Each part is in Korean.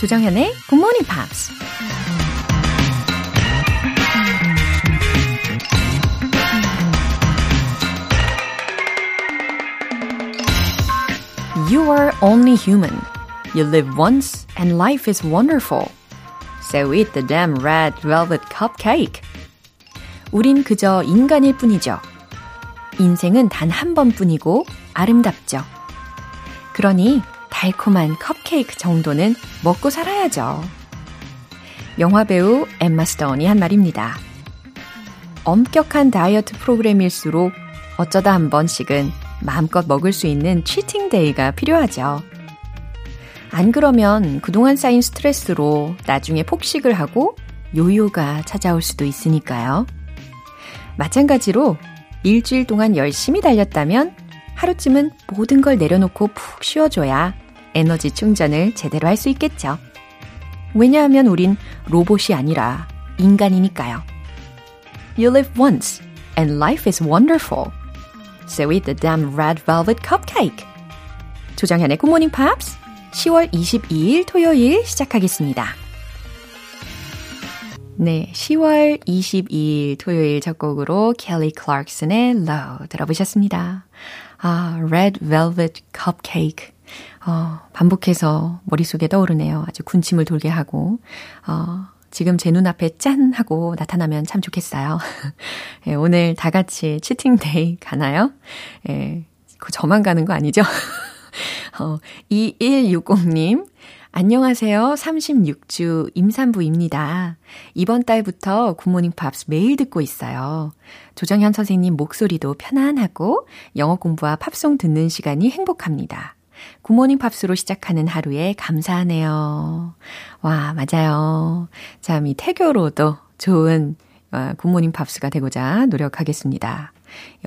조정현의 Good Morning Pops. You are only human. You live once and life is wonderful. So eat the damn red velvet cupcake. 우린 그저 인간일 뿐이죠. 인생은 단 한 번뿐이고 아름답죠. 그러니 달콤한 컵케이크 정도는 먹고 살아야죠. 영화배우 엠마 스톤이 한 말입니다. 엄격한 다이어트 프로그램일수록 어쩌다 한 번씩은 마음껏 먹을 수 있는 치팅데이가 필요하죠. 안 그러면 그동안 쌓인 스트레스로 나중에 폭식을 하고 요요가 찾아올 수도 있으니까요. 마찬가지로 일주일 동안 열심히 달렸다면 하루쯤은 모든 걸 내려놓고 푹 쉬어줘야 에너지 충전을 제대로 할 수 있겠죠. 왜냐하면 우린 로봇이 아니라 인간이니까요. You live once and life is wonderful. So eat the damn red velvet cupcake. 조정현의 Morning Pops 10월 22일 토요일 시작하겠습니다. 네, 10월 22일 토요일 첫 곡으로 켈리 클락슨의 Low 들어보셨습니다. 아, Red Velvet Cupcake. 어, 반복해서 머릿속에 떠오르네요. 아주 군침을 돌게 하고, 어, 지금 제 눈앞에 짠! 하고 나타나면 참 좋겠어요. 예, 오늘 다 같이 치팅데이 가나요? 예, 그 저만 가는 거 아니죠? 어, 2160님, 안녕하세요. 36주 임산부입니다. 이번 달부터 굿모닝 팝스 매일 듣고 있어요. 조정현 선생님 목소리도 편안하고 영어 공부와 팝송 듣는 시간이 행복합니다. 굿모닝 팝스로 시작하는 하루에 감사하네요. 와, 맞아요. 참, 이 태교로도 좋은 어, 굿모닝 팝스가 되고자 노력하겠습니다.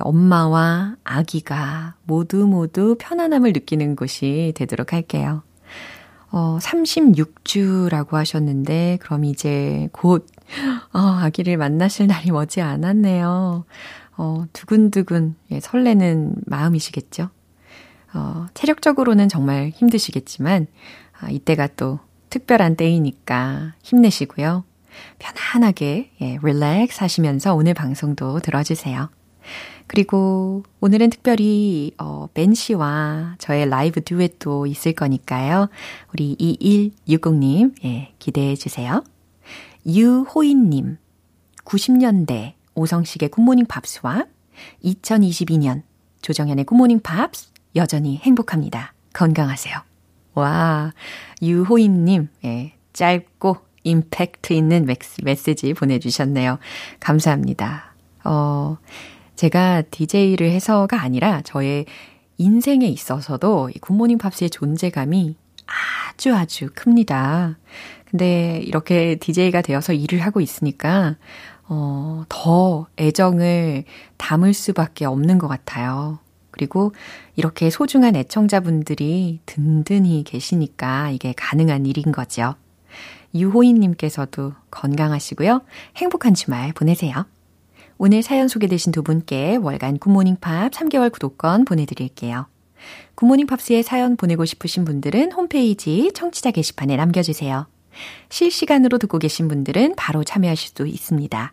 엄마와 아기가 모두 모두 편안함을 느끼는 곳이 되도록 할게요. 어, 36주라고 하셨는데, 그럼 이제 곧, 어, 아기를 만나실 날이 머지 않았네요. 어, 두근두근, 예, 설레는 마음이시겠죠? 어, 체력적으로는 정말 힘드시겠지만, 아, 이때가 또 특별한 때이니까 힘내시고요. 편안하게, 예, 릴렉스 하시면서 오늘 방송도 들어주세요. 그리고 오늘은 특별히 어, 벤 씨와 저의 라이브 듀엣도 있을 거니까요. 우리 2160님 예, 기대해 주세요. 유호인님 90년대 오성식의 굿모닝 팝스와 2022년 조정현의 굿모닝 팝스 여전히 행복합니다. 건강하세요. 와, 유호인님, 예, 짧고 임팩트 있는 메시지 보내주셨네요. 감사합니다. 어, 제가 DJ를 해서가 아니라 저의 인생에 있어서도 이 굿모닝 팝스의 존재감이 아주 아주 큽니다. 근데 이렇게 DJ가 되어서 일을 하고 있으니까, 어, 더 애정을 담을 수밖에 없는 것 같아요. 그리고 이렇게 소중한 애청자분들이 든든히 계시니까 이게 가능한 일인 거죠. 유호인님께서도 건강하시고요. 행복한 주말 보내세요. 오늘 사연 소개되신 두 분께 월간 굿모닝 팝스 3개월 구독권 보내드릴게요. 굿모닝 팝스에 사연 보내고 싶으신 분들은 홈페이지 청취자 게시판에 남겨주세요. 실시간으로 듣고 계신 분들은 바로 참여하실 수 있습니다.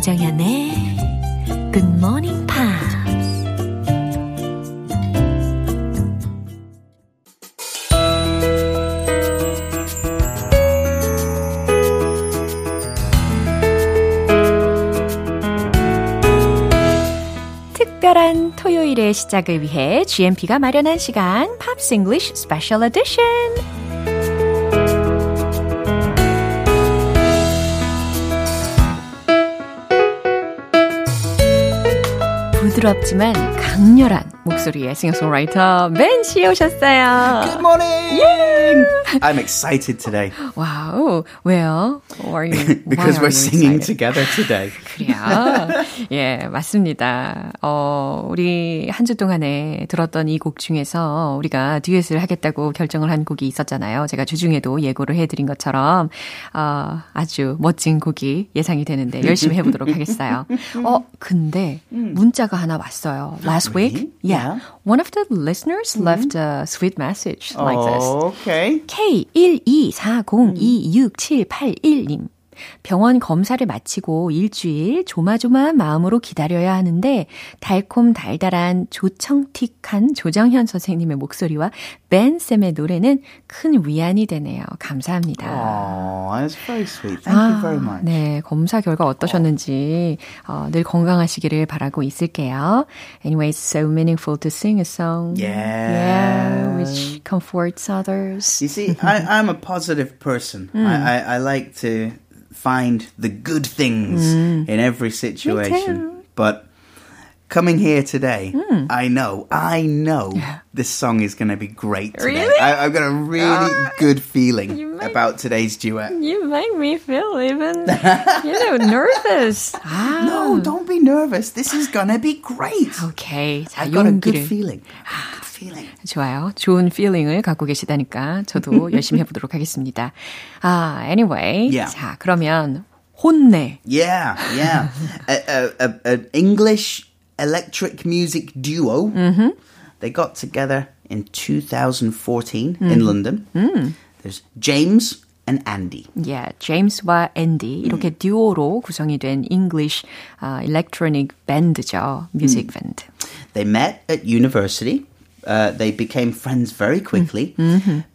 조정현의 굿모닝 팝스 특별한 토요일의 시작을 위해 GMP가 마련한 시간 Pops English Special Edition 부드럽지만 강렬한 목소리의 싱어송라이터 벤씨 오셨어요. Good morning! 예! I'm excited today. 왜요? Why are you, are you excited? because we're singing together today. 그래요. 예, 맞습니다. 어, 우리 한 주 동안에 들었던 이 곡 중에서 우리가 듀엣을 하겠다고 결정을 한 곡이 있었잖아요. 제가 주중에도 예고를 해드린 것처럼, 어, 아주 멋진 곡이 예상이 되는데 열심히 해보도록 하겠어요. 어, 근데 문자가 하나 왔어요. Last week, yeah, one of the listeners left a sweet message like this. Oh, okay. K124026781님. 병원 검사를 마치고 일주일 조마조마한 마음으로 기다려야 하는데 달콤 달달한 조청틱한 조정현 선생님의 목소리와 벤 쌤의 노래는 큰 위안이 되네요. 감사합니다. Oh, that's very sweet. Thank you very much. 네, 검사 결과 어떠셨는지 어, 늘 건강하시기를 바라고 있을게요. Anyway, it's so meaningful to sing a song. Yeah. Yeah, which comforts others. You see, I, I'm a positive person. I, I, I like to find the good things in every situation. But coming here today, I know, I know this song is going to be great today. Really? I, I've got a really good feeling you make- about today's duet. You make me feel even, you know, nervous. 아, No, don't be nervous. This is going to be great. 오케이. 자, I've got a good 용기를. feeling. Good feeling. 좋아요. 좋은 feeling을 갖고 계시다니까 저도 열심히 해보도록 하겠습니다. 아, anyway. Yeah. 자, 그러면 혼내. Yeah, yeah. a, a, a, an English electric music duo. They got together in 2014 in London. There's James and Andy. Yeah, 제임스와 앤디 이렇게 듀오로 구성이 된 English 아, electronic band죠. music band. They met at university. Uh, they became friends very quickly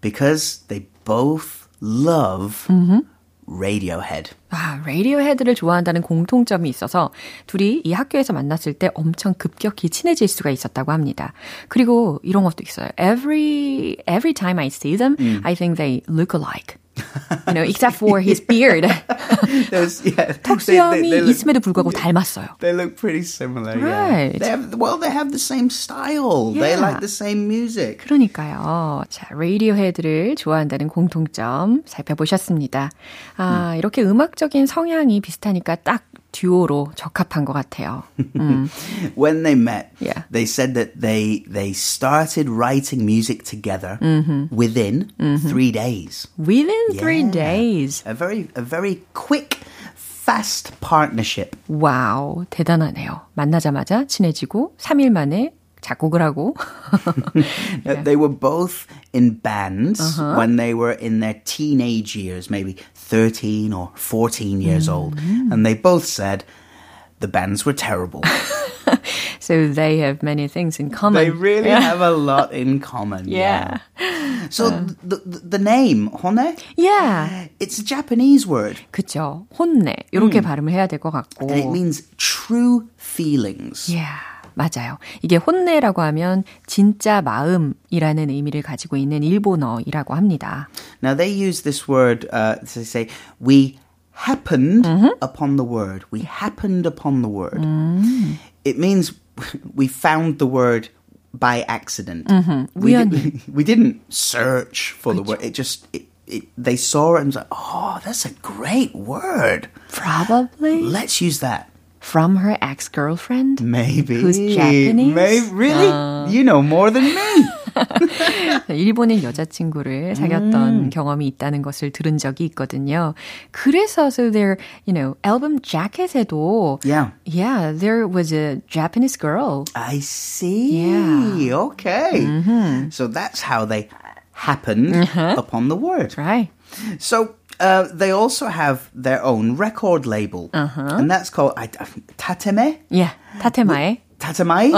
because they both love Radiohead. 아, 레이디오헤드를 좋아한다는 공통점이 있어서 둘이 이 학교에서 만났을 때 엄청 급격히 친해질 수가 있었다고 합니다. 그리고 이런 것도 있어요. Every every time I see them, I think they look alike. You know, except for his beard. There's, yeah, 턱수염이 look, 있음에도 불구하고 닮았어요. they look pretty similar. Right. Yeah. They have, well, they have the same style. They Yeah. like the same music. 그러니까요. 자, 레이디오헤드를 좋아한다는 공통점 살펴보셨습니다. 아, 이렇게 음악적인 성향이 비슷하니까 딱 듀오로 적합한 것 같아요. 음. when they met, Yeah. they said that they they started writing music together within three days. Within three Yeah. days. A very a very quick, fast partnership. 와우, 대단하네요. 만나자마자 친해지고 3일 만에 작곡을 하고 Uh, They were both in bands when they were in their teenage years, maybe 13 or 14 years old. And they both said the bands were terrible. so they have many things in common. they really have a lot in common. Yeah. So the, the, the name, Hone, Yeah. it's a Japanese word. 그쵸. 혼내. 이렇게 발음을 해야 될 것 같고. And it means true feelings. Yeah. 맞아요. 이게 혼내라고 하면 진짜 마음이라는 의미를 가지고 있는 일본어이라고 합니다. Now they use this word uh, to say we happened upon the word. We happened upon the word. It means we found the word by accident. We, 우연히. didn't, we didn't search for the word. It just it, it, they saw it and was like, oh, that's a great word. Probably Let's use that. from her ex-girlfriend. Maybe. Who's Japanese? May- really? you know more than me. 일본인 여자친구를 사귀었던 경험이 있다는 것을 들은 적이 있거든요. 그래서 so their, you know, album jacket에도 Yeah. yeah, there was a Japanese girl. I see. Yeah. Okay. So that's how they happened upon the word. Right. So uh, they also have their own record label, and that's called I, Tateme. Yeah. 타테마의 Tatamai.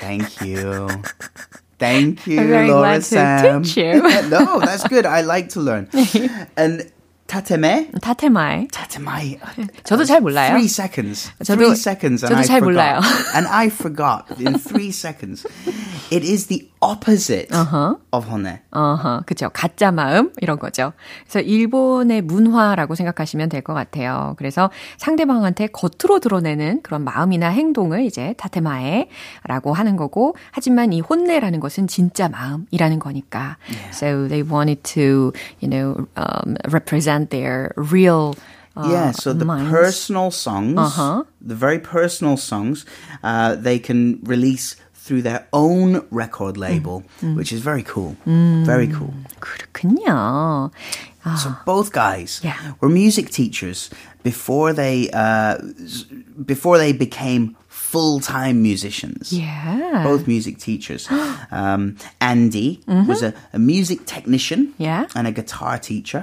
Thank you. Thank you, I'm very Laura glad to Sam. teach you. no, that's good. I like to learn. and Tateme. 타테마의 Tatamai. 저도 잘 몰라요. Three seconds. 저도- three seconds, and 저도 I 잘 forgot. 몰라요. and I forgot in three seconds. It is the opposite of 혼내. 어허, 그죠. 가짜 마음 이런 거죠. 그래서 일본의 문화라고 생각하시면 될 것 같아요. 그래서 상대방한테 겉으로 드러내는 그런 마음이나 행동을 이제 타테마에 라고 하는 거고, 하지만 이 혼내라는 것은 진짜 마음이라는 거니까. Yeah. So they wanted to, you know, um, represent their real uh, yeah, so the minds. personal songs, Uh-huh. the very personal songs, uh, they can release through their own record label, which is very cool. Very cool. 그렇군요. So both guys Yeah. were music teachers before they uh, s- before they became full time musicians. Yeah. Both music teachers. um, Andy was a, a music technician Yeah. and a guitar teacher.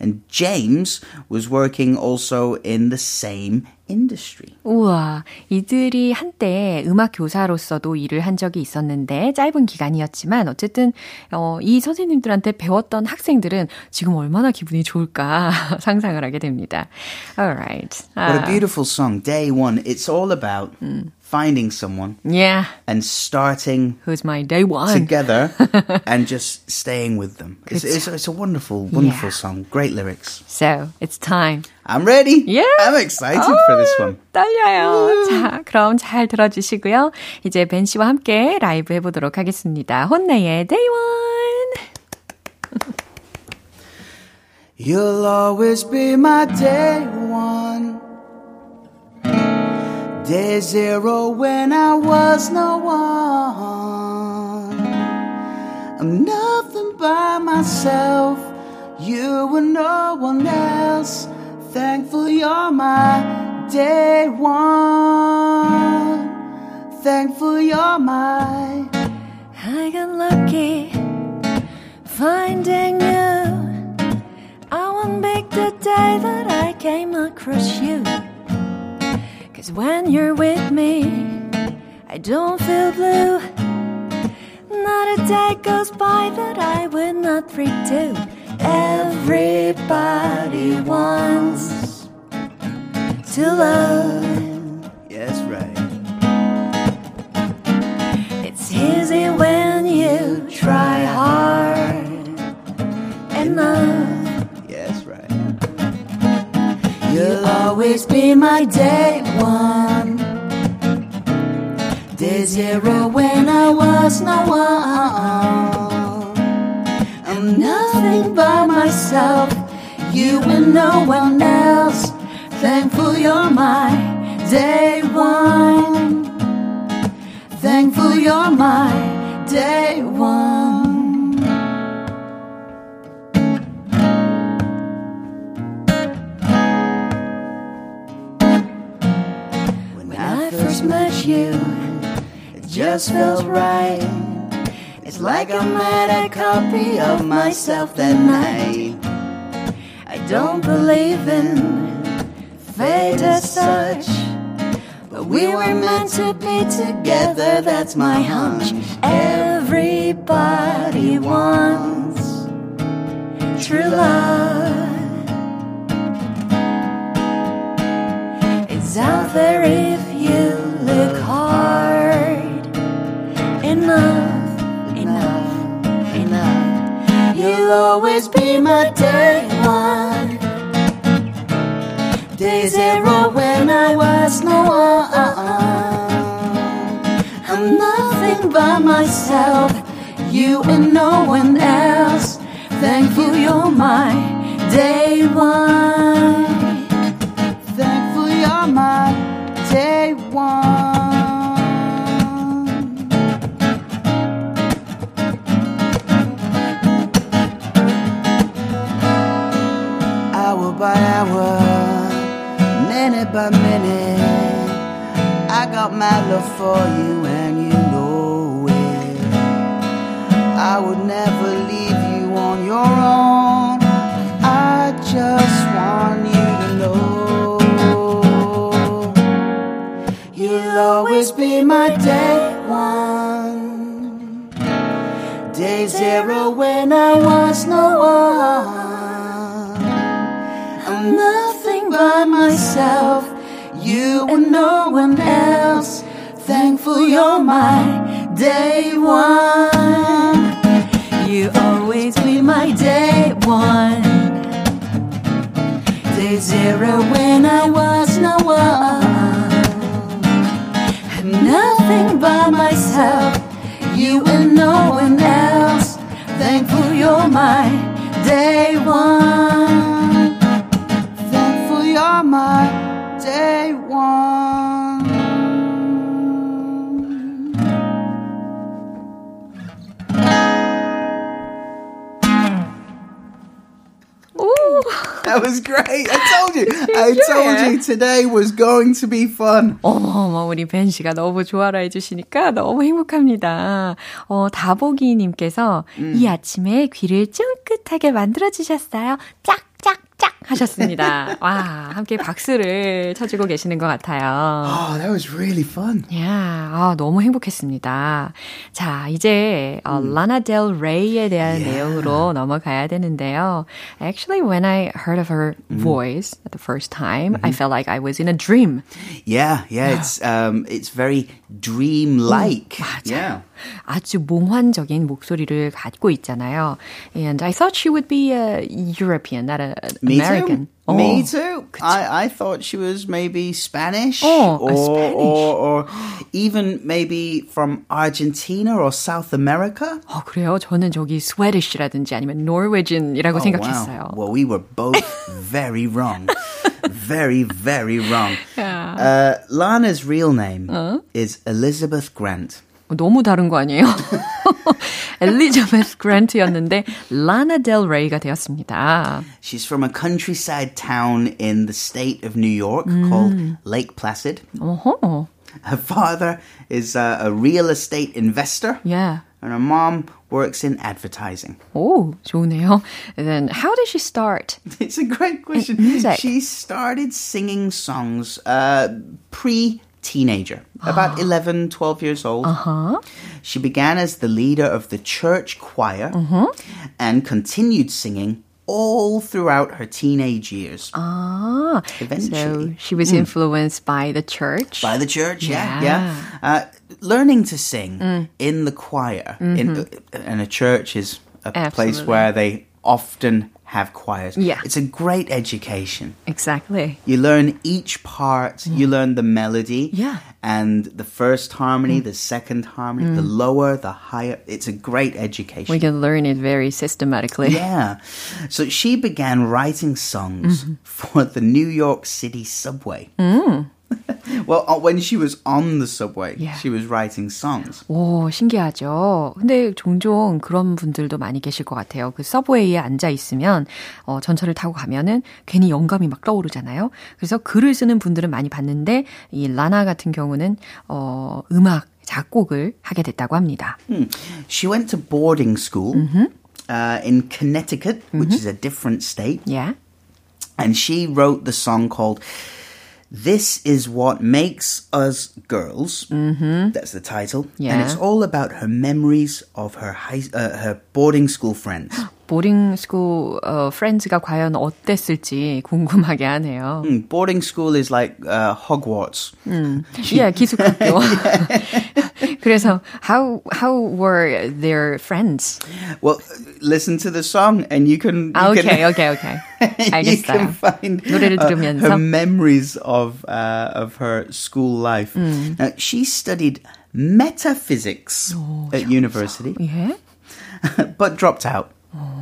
And James was working also in the same industry. 우와, 이들이 한때 음악 교사로서도 일을 한 적이 있었는데 짧은 기간이었지만 어쨌든 어, 이 선생님들한테 배웠던 학생들은 지금 얼마나 기분이 좋을까 상상을 하게 됩니다. Alright. What a 아, beautiful song. Day one. It's all about finding someone yeah. and starting Who's my day one? together and just staying with them. It's, it's, it's a wonderful, wonderful Yeah. song. Great lyrics. So, it's time. I'm ready. Yeah. I'm excited for this one. 떨려요. 자, 그럼 잘 들어주시고요. 이제 벤 씨와 함께 라이브 해보도록 하겠습니다. 혼내의 Day One. You'll always be my day one. Day zero when I was no one. I'm nothing by myself. You and no one else. Thankful you're my day one. Thankful you're my. I got lucky finding you. I won't make the day that I came across you. Cause when you're with me, I don't feel blue. Not a day goes by that I would not redo. Everybody wants to love. Yes, right. It's easy when you try hard enough. You'll always be my day one. Day zero when I was no one. I'm nothing by myself. You and no one else. Thankful you're my day one. Thankful you're my day just felt right. It's like I met a copy of myself that night. I don't believe in fate as such, but we were meant to be together, that's my hunch. Everybody wants true love. It's out there if you look enough, enough, enough. You'll always be my day one. Day zero when I was no one. I'm nothing by myself, you and no one else. Thankful you're my day one. By hour, minute by minute, I got my love for you and you know it. I would never leave you on your own. I just want you to know you'll always be my day one. Day zero when I was no one. Nothing by myself, you and no one else. Thankful you're my day one. you always be my day one. Day zero when I was no one. Nothing by myself, you and no one else. Thankful you're my day one. That was great. I told you. I told you today was going to be fun. 어머, 어머, 우리 벤 씨가 너무 좋아라 해주시니까 너무 행복합니다. 어, 다보기님께서 이 아침에 귀를 쫑긋하게 만들어 주셨어요. 짝짝 짝 하셨습니다. 와, 함께 박수를 쳐주고 계시는 것 같아요. Oh, that was really fun. 야, 아, 너무 행복했습니다. 자, 이제 어, 라나 델 레이에 대한 Yeah. 내용으로 넘어가야 되는데요. Actually, when I heard of her voice at the first time, I felt like I was in a dream. Yeah, yeah, it's um it's very dream-like. Yeah. 아주 몽환적인 목소리를 갖고 있잖아요. And I thought she would be a European, not an Me American. too. Me 어, too. I, I thought she was maybe Spanish, Oh, or, a Spanish. or or even maybe from Argentina or South America. 어, 그래요? 저는 저기 스웨디시라든지 아니면 노르웨진이라고 Oh, 생각했어요. Wow. Well, we were both very wrong. very, very wrong. Yeah. Uh, Lana's real name is Elizabeth Grant. 너무 다른 거 아니에요? 엘리자베스 그랜트였는데 라나 델 레이가 되었습니다. She's from a countryside town in the state of New York called Lake Placid. 어허. Her father is a, a real estate investor, Yeah. and her mom works in advertising. 오, 좋네요. And then how did she start? It's a great question. music. She started singing songs uh, pre teenager, about 11, 12 years old. Uh-huh. She began as the leader of the church choir and continued singing all throughout her teenage years. Ah, Eventually. so she was influenced by the church. By the church, yeah, Yeah. yeah. Uh, learning to sing in the choir in, in a church is a place where they often have choirs. Yeah. It's a great education. exactly. You learn each part, mm. you learn the melody, Yeah. and the first harmony, mm. the second harmony, the mm. lower, the higher. It's a great education. We can learn it very systematically. Yeah. So she began writing songs mm-hmm. for the New York City subway. Well, uh, when she was on the subway, Yeah. she was writing songs. 오, 신기하죠. 근데 종종 그런 분들도 많이 계실 것 같아요. 그 서브웨이에 앉아 있으면, 어, 전철을 타고 가면은 괜히 영감이 막 떠오르잖아요. 그래서 글을 쓰는 분들은 많이 봤는데, 이 라나 같은 경우는, 어, 음악, 작곡을 하게 됐다고 합니다. She went to boarding school uh, in Connecticut, which is a different state. Yeah. and she wrote the song called This is What Makes Us Girls. Mm-hmm. That's the title. And it's all about her memories of her high, uh, her boarding school friends. 보딩 스쿨 어, 프렌즈가 과연 어땠을지 궁금하게 하네요. Mm, boarding school is like uh, Hogwarts. 예, 기숙학교. 그래서 how how were their friends? Well, listen to the song and you can. You 아, can 오케이, 오케이, 오케이. you can 알겠어요. find 노래를 uh, 들으면서. her memories of uh, of her school life. Mm. Now, she studied metaphysics at university. 예? but dropped out.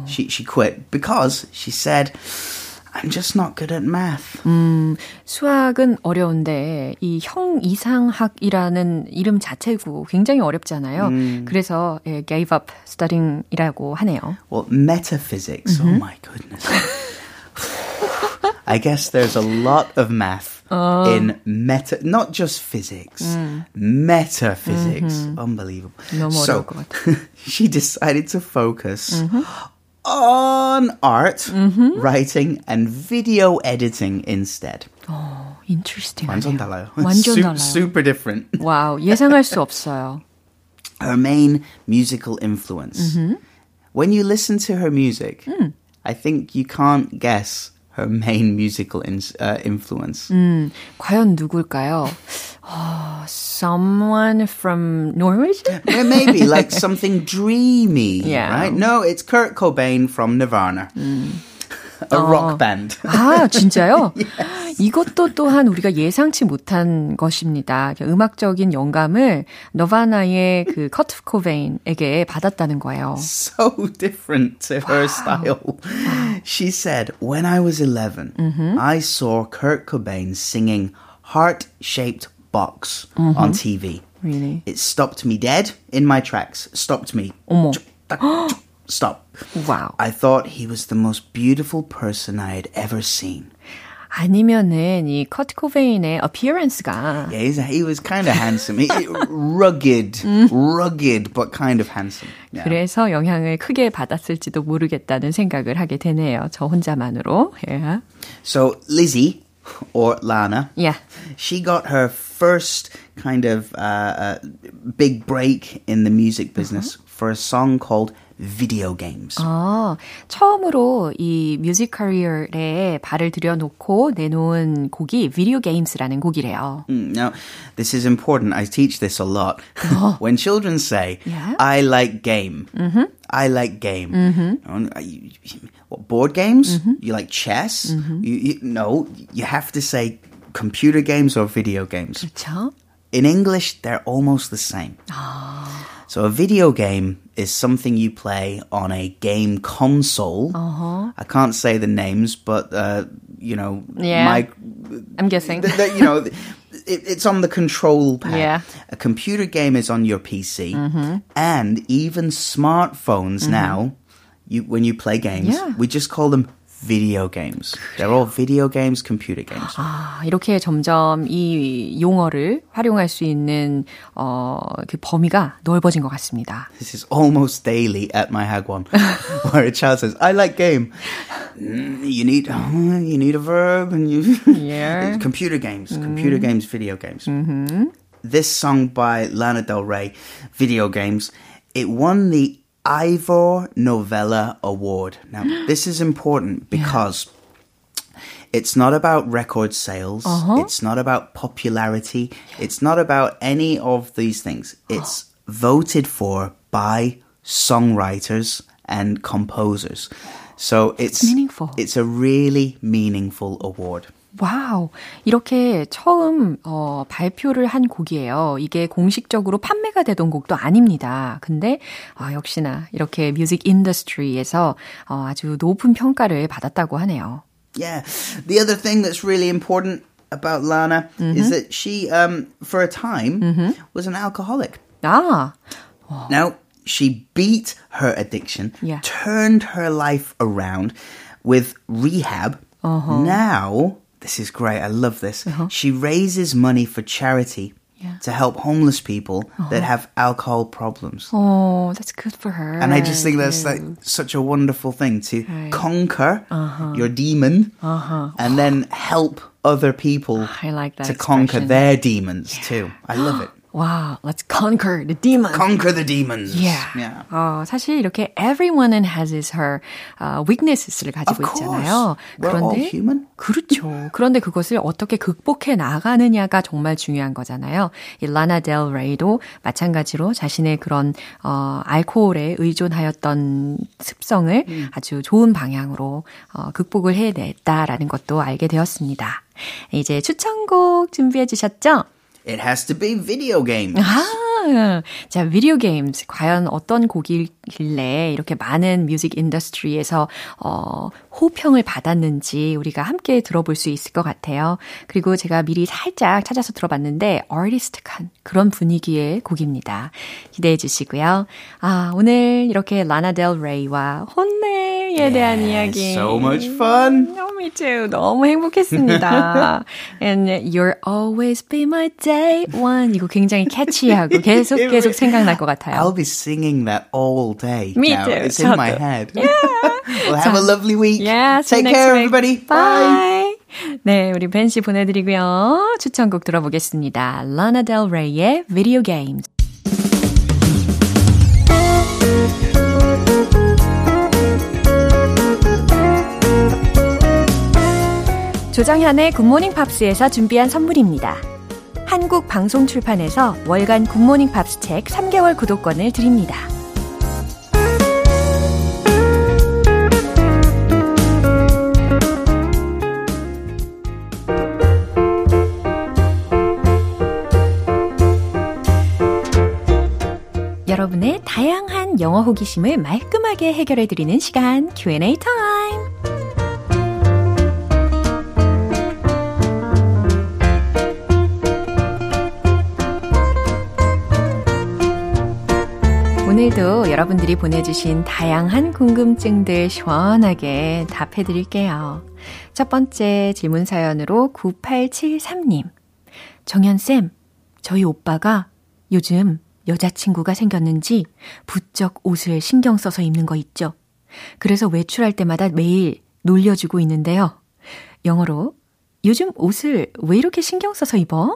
She she quit because she said, "I'm just not good at math." 수학은 어려운데 이 형 이상학이라는 이름 자체고 굉장히 어렵잖아요. 그래서 예, gave up studying이라고 하네요. Well, metaphysics. Oh my goodness. I guess there's a lot of math in meta, not just physics, metaphysics. Unbelievable. 너무 so 어려울 것 같아. she decided to focus on art, writing, and video editing instead. Interesting. 완전 달라요. 완전 Su- 달라요. super different. 와우, 예상할 수 없어요. her main musical influence. When you listen to her music, I think you can't guess her main musical in, uh, influence. 과연 누굴까요? Oh, someone from Norwich? Maybe like something dreamy, Yeah. right? No, it's Kurt Cobain from Nirvana. A rock band. 아, 진짜요? 이것도 또한 우리가 예상치 못한 것입니다. 음악적인 영감을 너바나의 그 커트 코베인에게 받았다는 거예요. so different to her style. She said, When I was 11, I saw Kurt Cobain singing Heart Shaped Box on TV. Really? It stopped me dead in my tracks. Stopped me. 어머. Stop. 와우. I thought he was the most beautiful person I had ever seen. 아니면은 이 커트 코베인의 appearance가 Yeah, he's, he was kind of handsome. He, rugged, rugged, but kind of handsome. Yeah. 그래서 영향을 크게 받았을지도 모르겠다는 생각을 하게 되네요. 저 혼자만으로. Yeah. So Lizzie, or Lana, Yeah. she got her first kind of uh, uh, big break in the music business for a song called Video Games. 아, 처음으로 이 뮤직 커리어에 발을 들여놓고 내놓은 곡이 비디오 게임스라는 곡이래요. Mm, Now, this is important. I teach this a lot. when children say, Yeah. I like game, I like game. Um, are you- What, board games? You like chess? You, you, no, you have to say computer games or video games. 그렇죠? In English, they're almost the same. So a video game is something you play on a game console. Uh-huh. I can't say the names, but uh, you know, Yeah. my, I'm guessing. th- th- you know, it, it's on the control pad. Yeah. A computer game is on your PC, mm-hmm. and even smartphones mm-hmm. now. You when you play games, Yeah. we just call them video games. They're all video games, computer games. 아, 이렇게 점점 이 용어를 활용할 수 있는 어, 그 범위가 넓어진 것 같습니다. This is almost daily at my hagwon, where a child says, "I like game." Mm, You need you need a verb, and you Yeah. computer games, computer games, video games. This song by Lana Del Rey, video games, it won the Ivor Novella Award. Now, this is important because. It's not about record sales. Uh-huh. It's not about popularity. It's not about any of these things. It's voted for by songwriters and composers. So it's meaningful. It's a really meaningful award. 와우. 이렇게 처음 어, 발표를 한 곡이에요. 이게 공식적으로 판매가 되던 곡도 아닙니다. 근데 아, 역시나 이렇게 뮤직 인더스트리에서 어, 아주 높은 평가를 받았다고 하네요. Yeah. The other thing that's really important about Lana is that she, um, for a time, was an alcoholic. 아, Now, she beat her addiction, Yeah. turned her life around with rehab. Now, this is great. I love this. Uh-huh. She raises money for charity Yeah. to help homeless people that uh-huh. have alcohol problems. Oh, that's good for her. And I just think that's like such a wonderful thing to Right. conquer uh-huh. your demon and then help other people I like that to conquer their demons too. I love it. Wow, let's conquer the demon. Conquer the demons. Yeah. Yeah. 어, 사실 이렇게 everyone has his her uh, weakness를 가지고. 있잖아요. We're all human. 그렇죠. 그런데 그것을 어떻게 극복해 나가느냐가 정말 중요한 거잖아요. 이 라나 델 레이도 마찬가지로 자신의 그런 어, 알코올에 의존하였던 습성을 아주 좋은 방향으로 어, 극복을 해냈다라는 것도 알게 되었습니다. 이제 추천곡 준비해 주셨죠? It has to be Video Games. 아, 자, Video Games 과연 어떤 곡이길래 이렇게 많은 music industry에서 어, 호평을 받았는지 우리가 함께 들어볼 수 있을 것 같아요. 그리고 제가 미리 살짝 찾아서 들어봤는데 artistic한 그런 분위기의 곡입니다. 기대해 주시고요. 아, 오늘 이렇게 라나 델 레이와 HONNE에 대한 이야기 So much fun. Oh, me too. 너무 행복했습니다. And you'll always be my day one. 이거 굉장히 catchy하고 계속 계속 생각날 것 같아요. I'll be singing that all day. Me now. too. It's in my 저도. head. well, have a lovely week. Yeah, Take care, week. everybody. Bye. 네, 우리 벤 씨 보내드리고요. 추천곡 들어보겠습니다. Lana Del Rey의 Video Games. 조정현의 굿모닝 팝스에서 준비한 선물입니다. 한국 방송 출판에서 월간 굿모닝 팝스 책 3개월 구독권을 드립니다. 여러분의 다양한 영어 호기심을 말끔하게 해결해 드리는 시간 Q&A 타임. 오늘도 여러분들이 보내주신 다양한 궁금증들 시원하게 답해 드릴게요. 첫 번째 질문 사연으로 9873님. 정연쌤, 저희 오빠가 요즘 여자친구가 생겼는지 부쩍 옷을 신경 써서 입는 거 있죠. 그래서 외출할 때마다 매일 놀려주고 있는데요. 영어로 요즘 옷을 왜 이렇게 신경 써서 입어?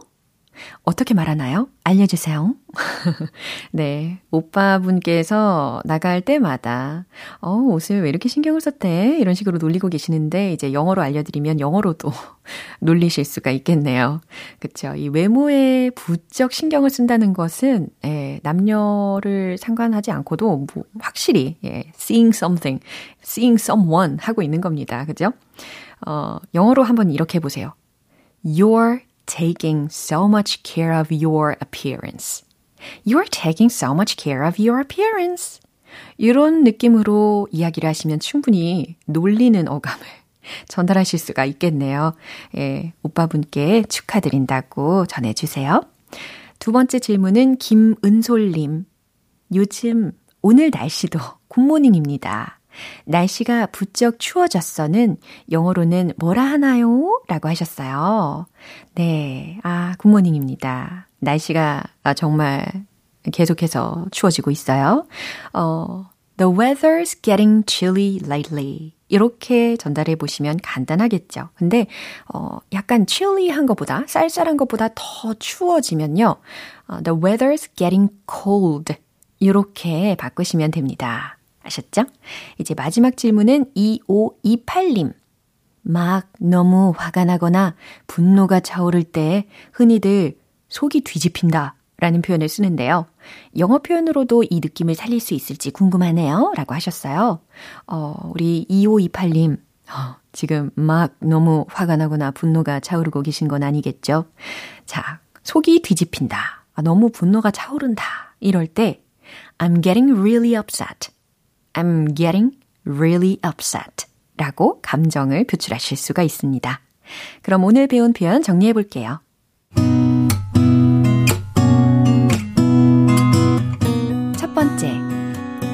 어떻게 말하나요? 알려주세요. 네. 오빠분께서 나갈 때마다, 어, 옷을 왜 이렇게 신경을 썼대? 이런 식으로 놀리고 계시는데, 이제 영어로 알려드리면 영어로도 놀리실 수가 있겠네요. 그쵸. 이 외모에 부쩍 신경을 쓴다는 것은, 예, 남녀를 상관하지 않고도, 뭐, 확실히, 예, seeing something, seeing someone 하고 있는 겁니다. 그죠? 어, 영어로 한번 이렇게 해보세요. You're taking so much care of your appearance. You're taking so much care of your appearance. 이런 느낌으로 이야기를 하시면 충분히 놀리는 어감을 전달하실 수가 있겠네요. 예, 오빠분께 축하드린다고 전해주세요. 두 번째 질문은 김은솔님. 요즘 오늘 날씨도 굿모닝입니다. 날씨가 부쩍 추워졌어는 영어로는 뭐라 하나요? 라고 하셨어요. 네. 아, 굿모닝입니다. 날씨가 정말 계속해서 추워지고 있어요. 어, The weather's getting chilly lately. 이렇게 전달해 보시면 간단하겠죠. 근데, 어, 약간 chilly한 것보다, 쌀쌀한 것보다 더 추워지면요. 어, the weather's getting cold. 이렇게 바꾸시면 됩니다. 아셨죠? 이제 마지막 질문은 2528님. 막 너무 화가 나거나 분노가 차오를 때 흔히들 속이 뒤집힌다 라는 표현을 쓰는데요. 영어 표현으로도 이 느낌을 살릴 수 있을지 궁금하네요. 라고 하셨어요. 어, 우리 2528님. 어, 지금 막 너무 화가 나거나 분노가 차오르고 계신 건 아니겠죠? 자, 속이 뒤집힌다. 아, 너무 분노가 차오른다. 이럴 때 I'm getting really upset. I'm getting really upset 라고 감정을 표출하실 수가 있습니다. 그럼 오늘 배운 표현 정리해 볼게요.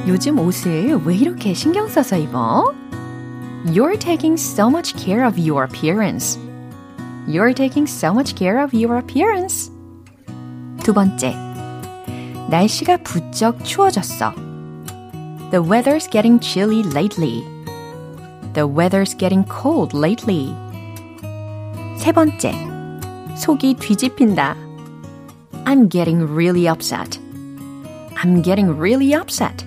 요즘 옷을 왜 이렇게 신경 써서 입어? You're taking so much care of your appearance. You're taking so much care of your appearance. 두 번째, 날씨가 부쩍 추워졌어. The weather's getting chilly lately. The weather's getting cold lately. 세 번째, 속이 뒤집힌다. I'm getting really upset. I'm getting really upset.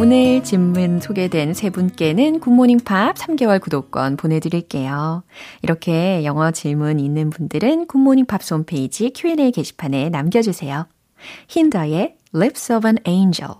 오늘 질문 소개된 세 분께는 굿모닝 팝스 3개월 구독권 보내드릴게요. 이렇게 영어 질문 있는 분들은 굿모닝 팝스 홈페이지 Q&A 게시판에 남겨주세요. Hinder의 Lips of an Angel.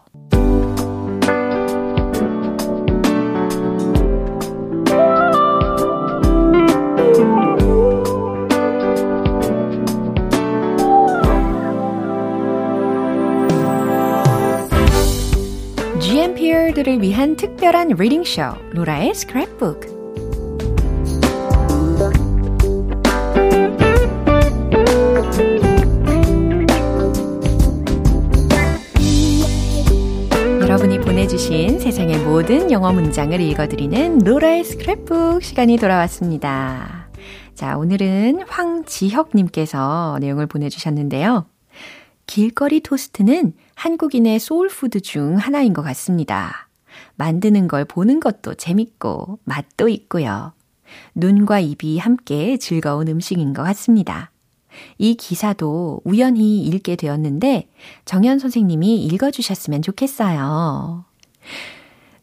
특별한 reading show, 노라의 스크랩북. 여러분이 보내주신 세상의 모든 영어 문장을 읽어드리는 노라의 스크랩북 시간이 돌아왔습니다. 자, 오늘은 황지혁님께서 내용을 보내주셨는데요. 길거리 토스트는 한국인의 soul food 중 하나인 것 같습니다. 만드는 걸 보는 것도 재밌고 맛도 있고요. 눈과 입이 함께 즐거운 음식인 것 같습니다. 이 기사도 우연히 읽게 되었는데 정현 선생님이 읽어주셨으면 좋겠어요.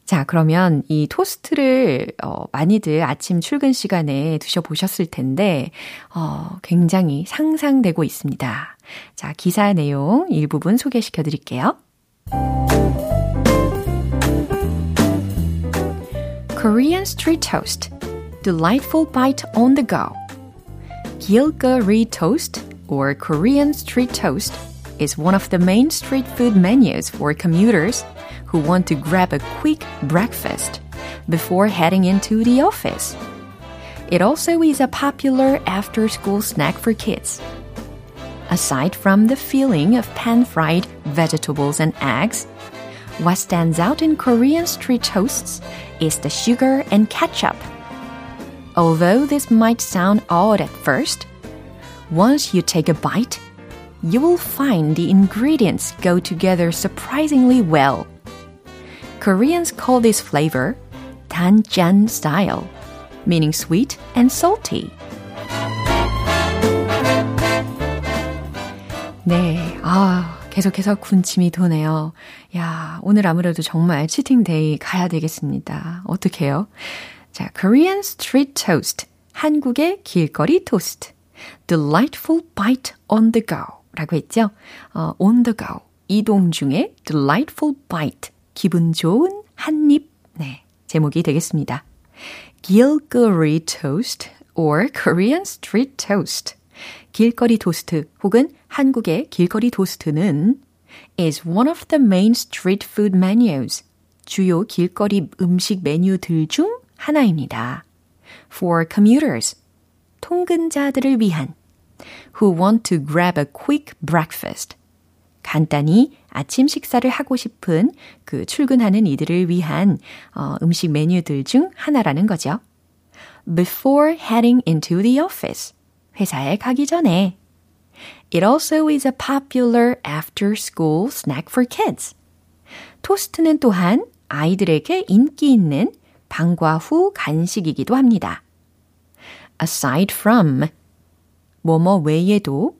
자, 그러면 이 토스트를 어, 많이들 아침 출근 시간에 드셔보셨을 텐데, 어, 굉장히 상상되고 있습니다. 자, 기사 내용 일부분 소개시켜 드릴게요. Korean street toast. Delightful bite on the go. Gilgari toast, or Korean street toast, is one of the main street food menus for commuters who want to grab a quick breakfast before heading into the office. It also is a popular after school snack for kids. Aside from the feeling of pan fried vegetables and eggs, what stands out in Korean street toasts is the sugar and ketchup. Although this might sound odd at first, once you take a bite, you will find the ingredients go together surprisingly well. Koreans call this flavor danjan style, meaning sweet and salty. 네, 아, 계속해서 군침이 도네요. 야, 오늘 아무래도 정말 치팅데이 가야 되겠습니다. 어떡해요? 자, Korean street toast. 한국의 길거리 토스트. Delightful bite on the go. 라고 했죠? 어, on the go. 이동 중에 delightful bite. 기분 좋은 한 입. 네, 제목이 되겠습니다. 길거리 toast or Korean street toast. 길거리 토스트 혹은 한국의 길거리 토스트는 is one of the main street food menus. 주요 길거리 음식 메뉴들 중 하나입니다. For commuters. 통근자들을 위한 who want to grab a quick breakfast. 간단히 아침 식사를 하고 싶은 그 출근하는 이들을 위한 어, 음식 메뉴들 중 하나라는 거죠. Before heading into the office. 회사에 가기 전에. It also is a popular after school snack for kids. 토스트는 또한 아이들에게 인기 있는 방과 후 간식이기도 합니다. Aside from 뭐뭐 외에도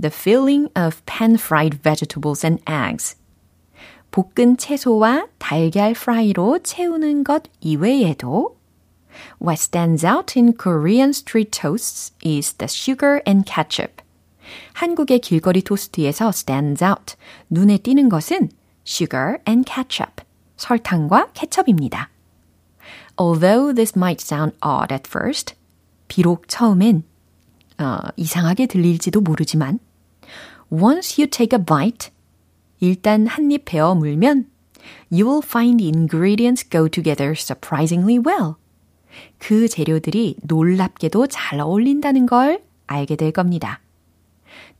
the filling of pan-fried vegetables and eggs 볶은 채소와 달걀 프라이로 채우는 것 이외에도 What stands out in Korean street toasts is the sugar and ketchup. 한국의 길거리 토스트에서 stands out, 눈에 띄는 것은 sugar and ketchup, 설탕과 케첩입니다. Although this might sound odd at first, 비록 처음엔 어, 이상하게 들릴지도 모르지만 once you take a bite, 일단 한 입 베어 물면 you will find the ingredients go together surprisingly well. 그 재료들이 놀랍게도 잘 어울린다는 걸 알게 될 겁니다.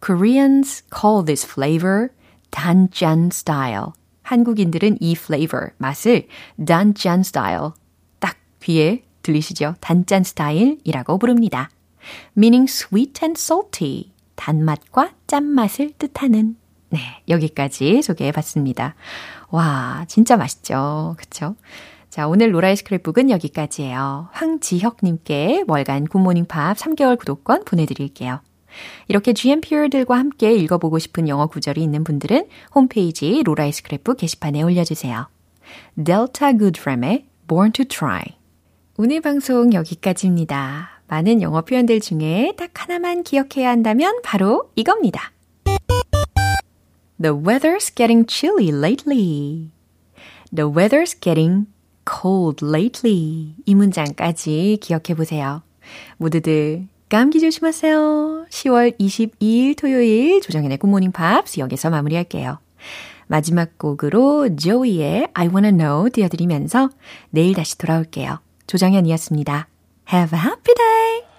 Koreans call this flavor 단짠 style. 한국인들은 이 flavor, 맛을 단짠 style, 딱 귀에 들리시죠? 단짠 스타일이라고 부릅니다. meaning sweet and salty. 단맛과 짠맛을 뜻하는. 네, 여기까지 소개해 봤습니다. 와, 진짜 맛있죠? 그쵸? 자, 오늘 로라의 스크랩북은 여기까지예요. 황지혁님께 월간 굿모닝 팝 3개월 구독권 보내드릴게요. 이렇게 GMPR들과 함께 읽어보고 싶은 영어 구절이 있는 분들은 홈페이지 로라의 스크랩북 게시판에 올려주세요. 델타 굿프램의 Born to Try 오늘 방송 여기까지입니다. 많은 영어 표현들 중에 딱 하나만 기억해야 한다면 바로 이겁니다. The weather's getting chilly lately. The weather's getting cold lately. 이 문장까지 기억해 보세요. 모두들 감기 조심하세요. 10월 22일 토요일 조정현의 굿모닝 팝스 여기서 마무리할게요. 마지막 곡으로 조이의 I Wanna Know 띄워드리면서 내일 다시 돌아올게요. 조정현이었습니다. Have a happy day!